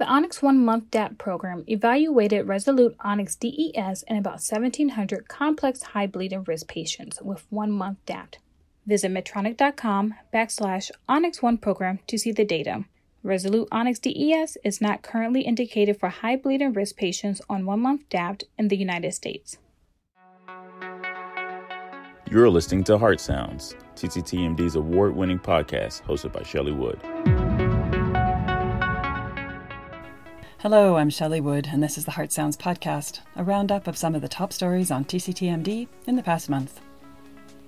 The Onyx One Month DAPT program evaluated Resolute Onyx DES in about 1,700 complex high bleeding risk patients with one month DAPT. Visit Medtronic.com backslash Onyx One program to see the data. Resolute Onyx DES is not currently indicated for high bleeding risk patients on one month DAPT in the United States. You're listening to Heart Sounds, TCTMD's award winning podcast hosted by Shelley Wood. Hello, I'm Shelley Wood, and this is the Heart Sounds podcast, a roundup of some of the top stories on TCTMD in the past month.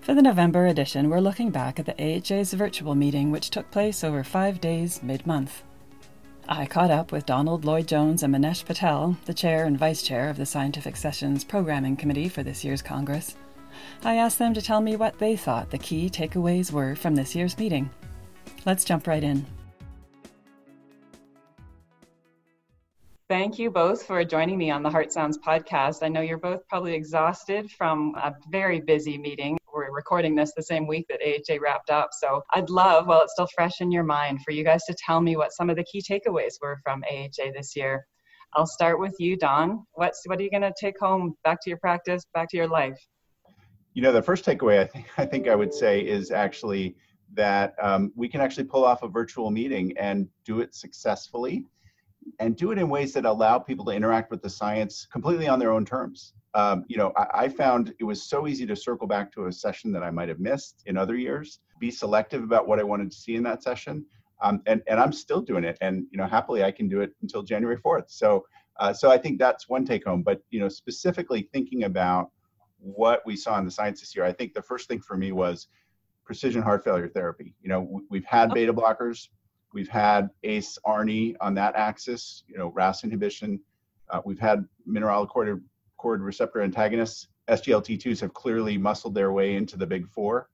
For the November edition, we're looking back at the AHA's virtual meeting, which took place over five days mid month. I caught up with Donald Lloyd Jones and Manesh Patel, the chair and vice chair of the Scientific Sessions Programming Committee for this year's Congress. I asked them to tell me what they thought the key takeaways were from this year's meeting. Let's jump right in. Thank you both for joining me on the Heart Sounds podcast. I know you're both probably exhausted from a very busy meeting. We're recording this the same week that AHA wrapped up. So I'd love, while it's still fresh in your mind, for you guys to tell me what some of the key takeaways were from AHA this year. I'll start with you, Don. What's what are you going to take home back to your practice, back to your life? You know, the first takeaway I think I think I would say is actually that um, we can actually pull off a virtual meeting and do it successfully and do it in ways that allow people to interact with the science completely on their own terms. Um, you know, I, I, found it was so easy to circle back to a session that I might have missed in other years, be selective about what I wanted to see in that session. Um, and, and I'm still doing it. And, you know, happily I can do it until January 4th. So, uh, so I think that's one take home, but, you know, specifically thinking about what we saw in the science this year, I think the first thing for me was precision heart failure therapy. You know, we've had oh. beta blockers We've had ACE ARNI on that axis, you know, RAS inhibition. Uh, we've had mineralocorticoid receptor antagonists. SGLT2s have clearly muscled their way into the big four.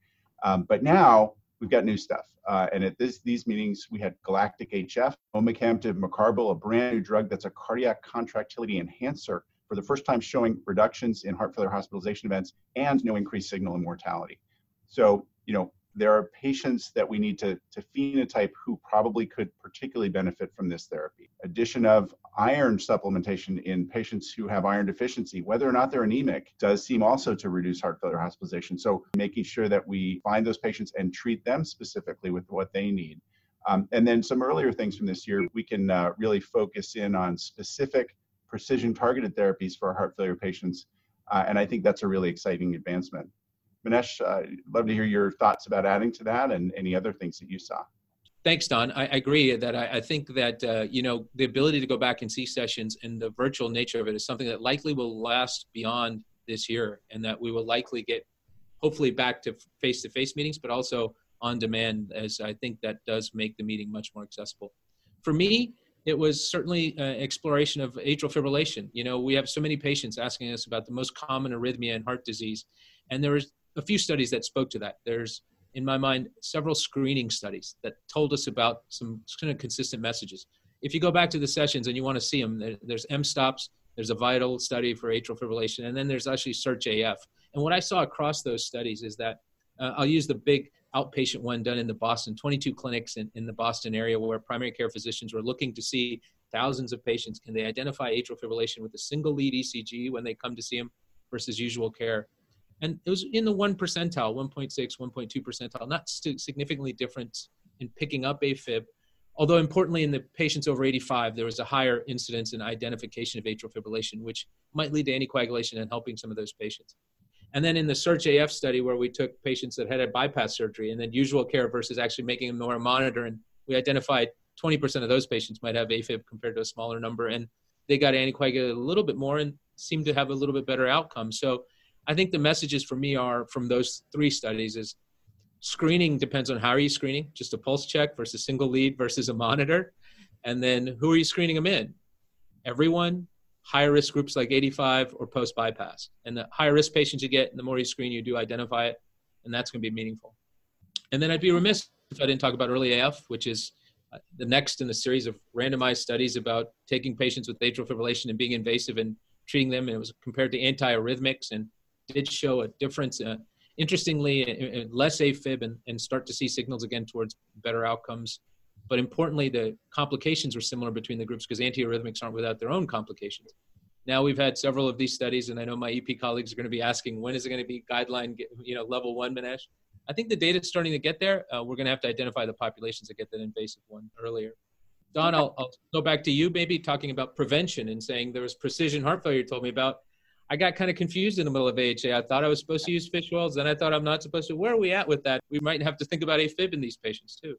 Um, but now we've got new stuff. Uh, and at this, these meetings, we had Galactic HF, omecamtiv mecarbil, a brand new drug that's a cardiac contractility enhancer for the first time showing reductions in heart failure hospitalization events and no increased signal in mortality. So, you know, there are patients that we need to, to phenotype who probably could particularly benefit from this therapy. Addition of iron supplementation in patients who have iron deficiency, whether or not they're anemic, does seem also to reduce heart failure hospitalization. So making sure that we find those patients and treat them specifically with what they need. Um, and then some earlier things from this year, we can uh, really focus in on specific precision targeted therapies for heart failure patients. Uh, and I think that's a really exciting advancement. Manesh, uh, I'd love to hear your thoughts about adding to that and any other things that you saw. Thanks, Don. I, I agree that I, I think that uh, you know the ability to go back and see sessions and the virtual nature of it is something that likely will last beyond this year, and that we will likely get hopefully back to face-to-face meetings, but also on demand, as I think that does make the meeting much more accessible. For me, it was certainly uh, exploration of atrial fibrillation. You know, we have so many patients asking us about the most common arrhythmia in heart disease, and there was a few studies that spoke to that. There's, in my mind, several screening studies that told us about some kind of consistent messages. If you go back to the sessions and you want to see them, there's mSToPS, there's a vital study for atrial fibrillation, and then there's actually Search AF. And what I saw across those studies is that uh, I'll use the big outpatient one done in the Boston, 22 clinics in, in the Boston area where primary care physicians were looking to see thousands of patients. Can they identify atrial fibrillation with a single lead ECG when they come to see them versus usual care? And it was in the one percentile 1.6 1.2 percentile not significantly different in picking up afib although importantly in the patients over 85 there was a higher incidence in identification of atrial fibrillation which might lead to anticoagulation and helping some of those patients. And then in the search af study where we took patients that had a bypass surgery and then usual care versus actually making them more monitor and we identified 20% of those patients might have afib compared to a smaller number and they got anticoagulated a little bit more and seemed to have a little bit better outcome. So I think the messages for me are from those three studies is screening depends on how are you screening, just a pulse check versus single lead versus a monitor. And then who are you screening them in? Everyone, higher risk groups like 85 or post bypass. And the higher risk patients you get, the more you screen, you do identify it, and that's going to be meaningful. And then I'd be remiss if I didn't talk about early AF, which is uh, the next in the series of randomized studies about taking patients with atrial fibrillation and being invasive and treating them. And it was compared to antiarrhythmics and did show a difference. Uh, interestingly, less AFib and, and start to see signals again towards better outcomes. But importantly, the complications were similar between the groups because antiarrhythmics aren't without their own complications. Now we've had several of these studies, and I know my EP colleagues are going to be asking when is it going to be guideline, you know, level one Manesh. I think the data is starting to get there. Uh, we're going to have to identify the populations that get that invasive one earlier. Don, I'll, I'll, go back to you, maybe talking about prevention and saying there was precision heart failure you told me about. I got kind of confused in the middle of AHA. I thought I was supposed to use fish oils, then I thought I'm not supposed to. Where are we at with that? We might have to think about AFib in these patients too.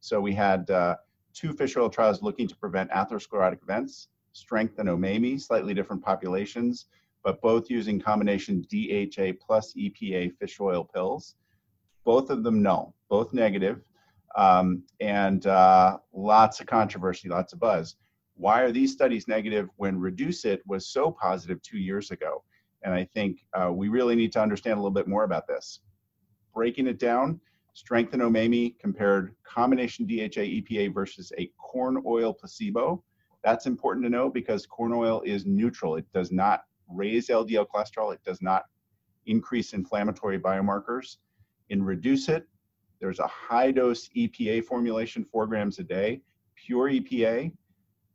So we had uh, two fish oil trials looking to prevent atherosclerotic events, strength and OMEMI, slightly different populations, but both using combination DHA plus EPA fish oil pills. Both of them null, both negative, um, and uh, lots of controversy, lots of buzz. Why are these studies negative when Reduce It was so positive two years ago? And I think uh, we really need to understand a little bit more about this. Breaking it down, Strength and OMEMI compared combination DHA EPA versus a corn oil placebo. That's important to know because corn oil is neutral. It does not raise LDL cholesterol. It does not increase inflammatory biomarkers. In Reduce It, there's a high dose EPA formulation, four grams a day, pure EPA,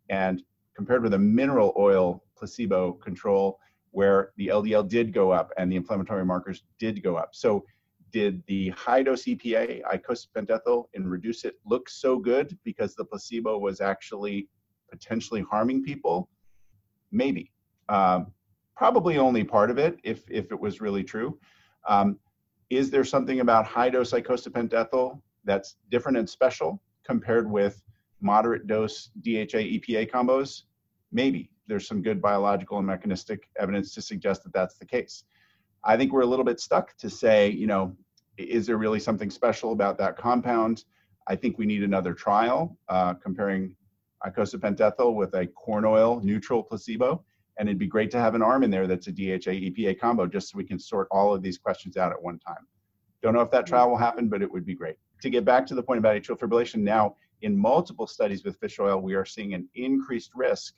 and compared with a mineral oil placebo control where the LDL did go up and the inflammatory markers did go up. So did the high dose EPA, icosapent ethyl, and reduce it look so good because the placebo was actually potentially harming people? Maybe. Um, probably only part of it, if, if it was really true. Um, is there something about high dose icosapent ethyl that's different and special compared with moderate dose DHA EPA combos? Maybe. There's some good biological and mechanistic evidence to suggest that that's the case. I think we're a little bit stuck to say, you know, is there really something special about that compound? I think we need another trial uh, comparing icosapent ethyl with a corn oil neutral placebo. And it'd be great to have an arm in there that's a DHA EPA combo just so we can sort all of these questions out at one time. Don't know if that trial will happen, but it would be great. To get back to the point about atrial fibrillation, now in multiple studies with fish oil, we are seeing an increased risk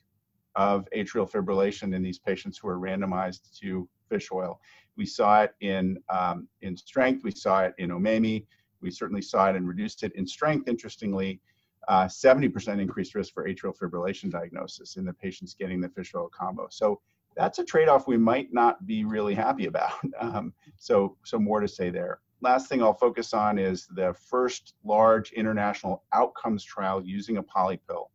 of atrial fibrillation in these patients who are randomized to fish oil. We saw it in, um, in strength, we saw it in OMEMI, we certainly saw it and reduced it in strength, interestingly. Uh, 70% increased risk for atrial fibrillation diagnosis in the patients getting the fish oil combo. So that's a trade-off we might not be really happy about. Um, so, so more to say there. Last thing I'll focus on is the first large international outcomes trial using a polypill.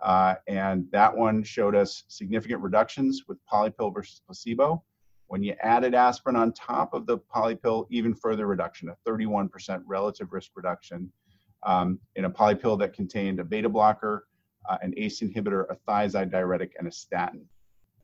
Uh, and that one showed us significant reductions with polypill versus placebo. When you added aspirin on top of the polypill, even further reduction, a 31% relative risk reduction um, in a polypill that contained a beta blocker, uh, an ACE inhibitor, a thiazide diuretic, and a statin.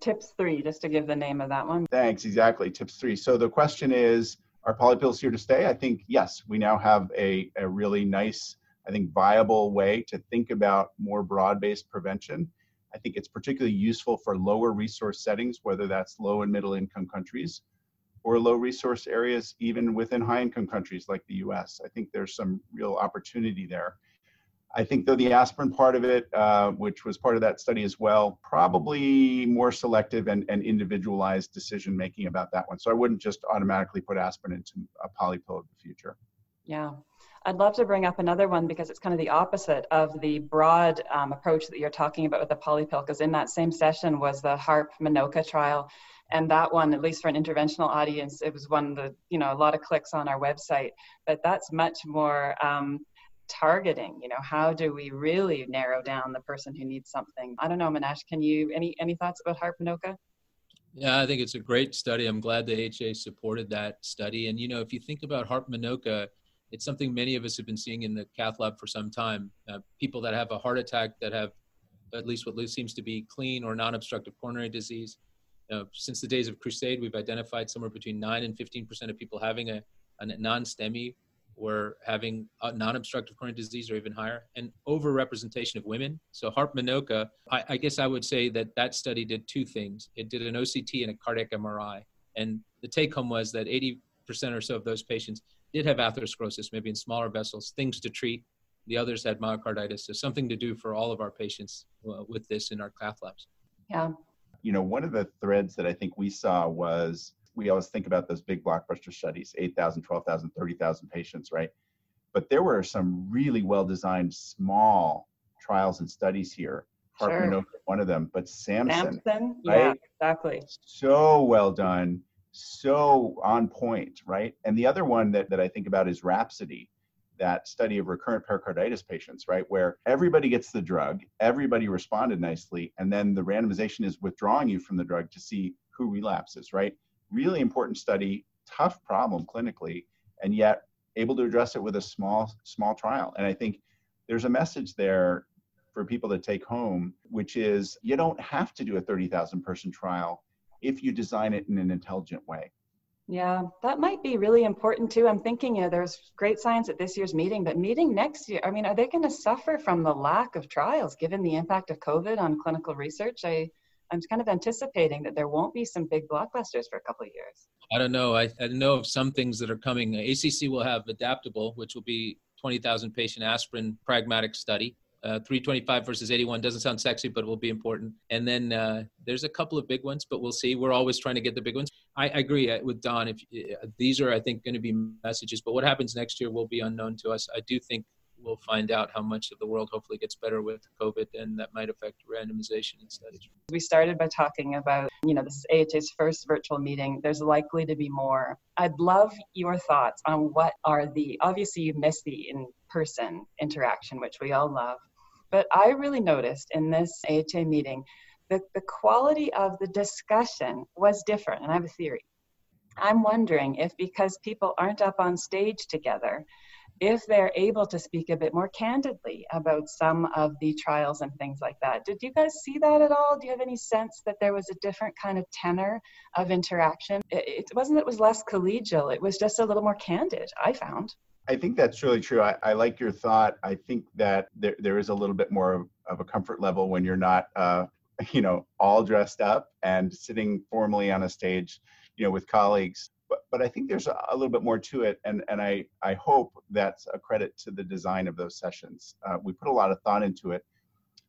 TIPS three, just to give the name of that one. Thanks, exactly, TIPS three. So the question is, are polypills here to stay? I think yes, we now have a, a really nice, I think, viable way to think about more broad based prevention. I think it's particularly useful for lower resource settings, whether that's low and middle income countries or low resource areas, even within high income countries like the US. I think there's some real opportunity there. I think, though, the aspirin part of it, uh, which was part of that study as well, probably more selective and, and individualized decision making about that one. So I wouldn't just automatically put aspirin into a polypill of the future. Yeah. I'd love to bring up another one because it's kind of the opposite of the broad um, approach that you're talking about with the polypill. Because in that same session was the HARP MINOCA trial, and that one, at least for an interventional audience, it was one that you know a lot of clicks on our website. But that's much more um, targeting. You know, how do we really narrow down the person who needs something? I don't know, Manesh. Can you any any thoughts about HARP MINOCA? Yeah, I think it's a great study. I'm glad the HA supported that study. And you know, if you think about HARP MINOCA it's something many of us have been seeing in the cath lab for some time. Uh, people that have a heart attack that have at least what seems to be clean or non-obstructive coronary disease. Uh, since the days of Crusade, we've identified somewhere between 9 and 15% of people having a, a non-STEMI or having a non-obstructive coronary disease or even higher, and overrepresentation of women. So HARP MINOCA, I, I guess I would say that that study did two things. It did an OCT and a cardiac MRI. And the take home was that 80% or so of those patients did have atherosclerosis, maybe in smaller vessels, things to treat. The others had myocarditis. So something to do for all of our patients uh, with this in our cath labs. Yeah. You know, one of the threads that I think we saw was we always think about those big blockbuster studies 8,000, 12,000, 30,000 patients, right? but there were some really well designed small trials and studies here. Hartman Sure. one of them, but Samson, Samson, yeah, exactly. so well done, so on point, right? And the other one that, that I think about is Rhapsody, that study of recurrent pericarditis patients, right? Where everybody gets the drug, everybody responded nicely, and then the randomization is withdrawing you from the drug to see who relapses, right? Really important study, tough problem clinically, and yet able to address it with a small, small trial. And I think there's a message there for people to take home, which is you don't have to do a 30,000 person trial if you design it in an intelligent way. Yeah, that might be really important too. I'm thinking, you know, there's great science at this year's meeting, but meeting next year, I mean, are they going to suffer from the lack of trials given the impact of COVID on clinical research? I, I'm kind of anticipating that there won't be some big blockbusters for a couple of years. I don't know. I, I know of some things that are coming. ACC will have Adaptable, which will be 20,000 patient aspirin pragmatic study. Uh, 325 versus 81 doesn't sound sexy, but it will be important. And then uh, there's a couple of big ones, but we'll see. We're always trying to get the big ones. I, I agree uh, with Don. If uh, these are, I think, going to be messages, but what happens next year will be unknown to us. I do think we'll find out how much of the world hopefully gets better with COVID, and that might affect randomization in studies. We started by talking about, you know, this is AHA's first virtual meeting. There's likely to be more. I'd love your thoughts on what are the, obviously, you miss the in person interaction, which we all love. But I really noticed in this AHA meeting that the quality of the discussion was different. And I have a theory. I'm wondering if because people aren't up on stage together, if they're able to speak a bit more candidly about some of the trials and things like that. Did you guys see that at all? Do you have any sense that there was a different kind of tenor of interaction? It, wasn't that it was less collegial, it was just a little more candid, I found. I think that's really true. I, I like your thought. I think that there, there is a little bit more of, of a comfort level when you're not, uh, you know, all dressed up and sitting formally on a stage, you know, with colleagues. But, but I think there's a, a little bit more to it, and, and I, I hope that's a credit to the design of those sessions. Uh, we put a lot of thought into it.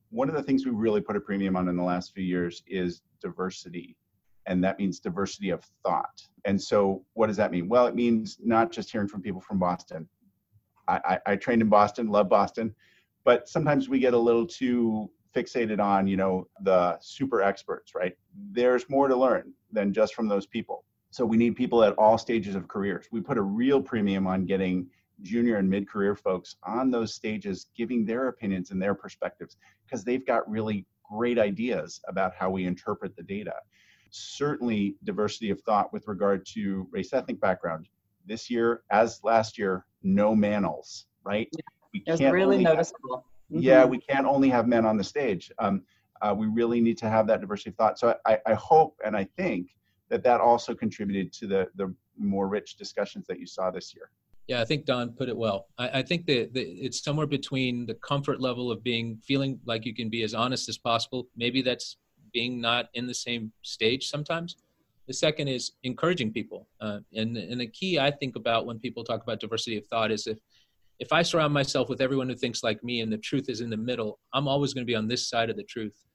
One of the things we really put a premium on in the last few years is diversity and that means diversity of thought. And so, what does that mean? Well, it means not just hearing from people from Boston. I, I, I, trained in Boston, love Boston, but sometimes we get a little too fixated on, you know, the super experts, right? There's more to learn than just from those people. So we need people at all stages of careers. We put a real premium on getting junior and mid-career folks on those stages, giving their opinions and their perspectives, because they've got really great ideas about how we interpret the data certainly diversity of thought with regard to race ethnic background. This year, as last year, no manels, right? We it's really noticeable. Have, mm-hmm. Yeah, we can't only have men on the stage. Um, uh, we really need to have that diversity of thought. So I, I hope and I think that that also contributed to the, the more rich discussions that you saw this year. Yeah, I think Don put it well. I, I think that, that it's somewhere between the comfort level of being feeling like you can be as honest as possible. Maybe that's being not in the same stage sometimes. The second is encouraging people. Uh, and, and the key I think about when people talk about diversity of thought is if, if I surround myself with everyone who thinks like me and the truth is in the middle, I'm always going to be on this side of the truth.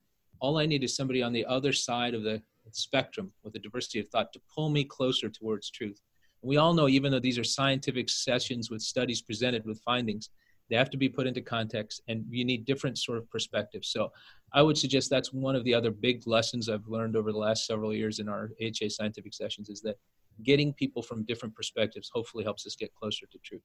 All I need is somebody on the other side of the spectrum with a diversity of thought to pull me closer towards truth. And we all know, even though these are scientific sessions with studies presented with findings, they have to be put into context and you need different sort of perspectives. So I would suggest that's one of the other big lessons I've learned over the last several years in our AHA scientific sessions is that getting people from different perspectives hopefully helps us get closer to truth.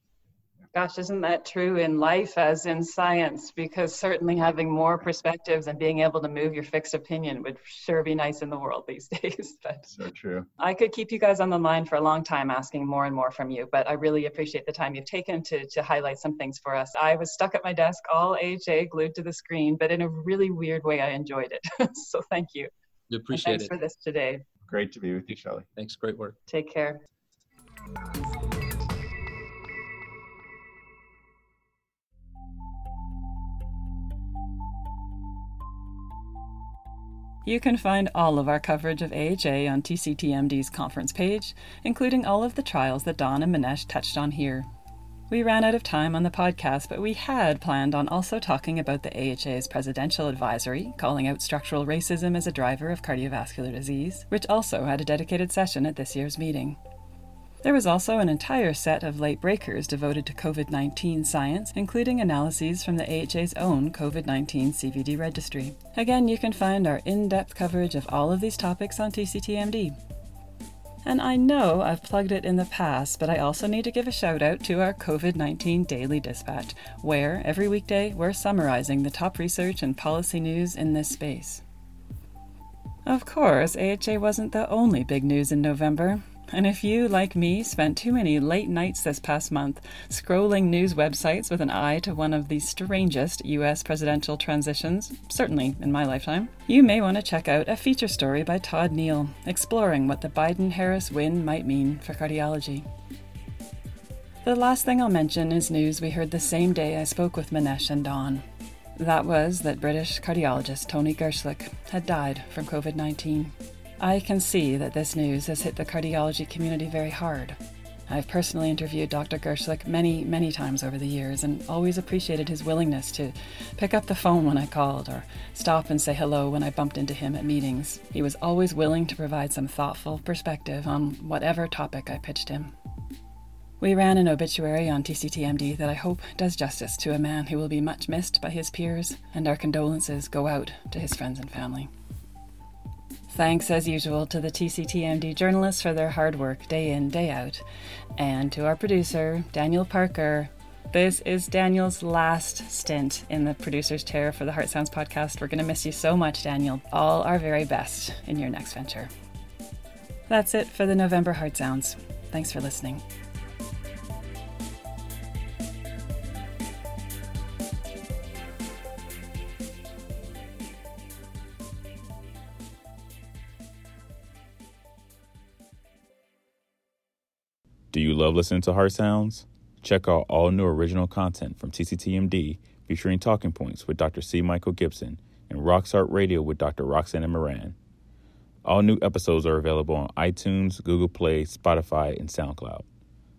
Gosh, isn't that true in life as in science? Because certainly having more perspectives and being able to move your fixed opinion would sure be nice in the world these days. But so true. I could keep you guys on the line for a long time asking more and more from you, but I really appreciate the time you've taken to, to highlight some things for us. I was stuck at my desk all AHA glued to the screen, but in a really weird way, I enjoyed it. so thank you. We appreciate thanks it. for this today. Great to be with you, Shelley. Thanks. Great work. Take care. You can find all of our coverage of AHA on TCTMD's conference page, including all of the trials that Don and Manesh touched on here. We ran out of time on the podcast, but we had planned on also talking about the AHA's presidential advisory, calling out structural racism as a driver of cardiovascular disease, which also had a dedicated session at this year's meeting. There was also an entire set of late breakers devoted to COVID 19 science, including analyses from the AHA's own COVID 19 CVD registry. Again, you can find our in depth coverage of all of these topics on TCTMD. And I know I've plugged it in the past, but I also need to give a shout out to our COVID 19 Daily Dispatch, where every weekday we're summarizing the top research and policy news in this space. Of course, AHA wasn't the only big news in November. And if you, like me, spent too many late nights this past month scrolling news websites with an eye to one of the strangest US presidential transitions, certainly in my lifetime, you may want to check out a feature story by Todd Neale exploring what the Biden Harris win might mean for cardiology. The last thing I'll mention is news we heard the same day I spoke with Manesh and Don. That was that British cardiologist Tony Gershlick had died from COVID 19. I can see that this news has hit the cardiology community very hard. I've personally interviewed Dr. Gershlick many, many times over the years and always appreciated his willingness to pick up the phone when I called or stop and say hello when I bumped into him at meetings. He was always willing to provide some thoughtful perspective on whatever topic I pitched him. We ran an obituary on TCTMD that I hope does justice to a man who will be much missed by his peers, and our condolences go out to his friends and family. Thanks, as usual, to the TCTMD journalists for their hard work day in, day out, and to our producer, Daniel Parker. This is Daniel's last stint in the producer's chair for the Heart Sounds podcast. We're going to miss you so much, Daniel. All our very best in your next venture. That's it for the November Heart Sounds. Thanks for listening. Love listening to Heart Sounds? Check out all new original content from TCTMD featuring talking points with Dr. C. Michael Gibson and Rocksart Radio with Dr. Roxana Mehran. All new episodes are available on iTunes, Google Play, Spotify, and SoundCloud.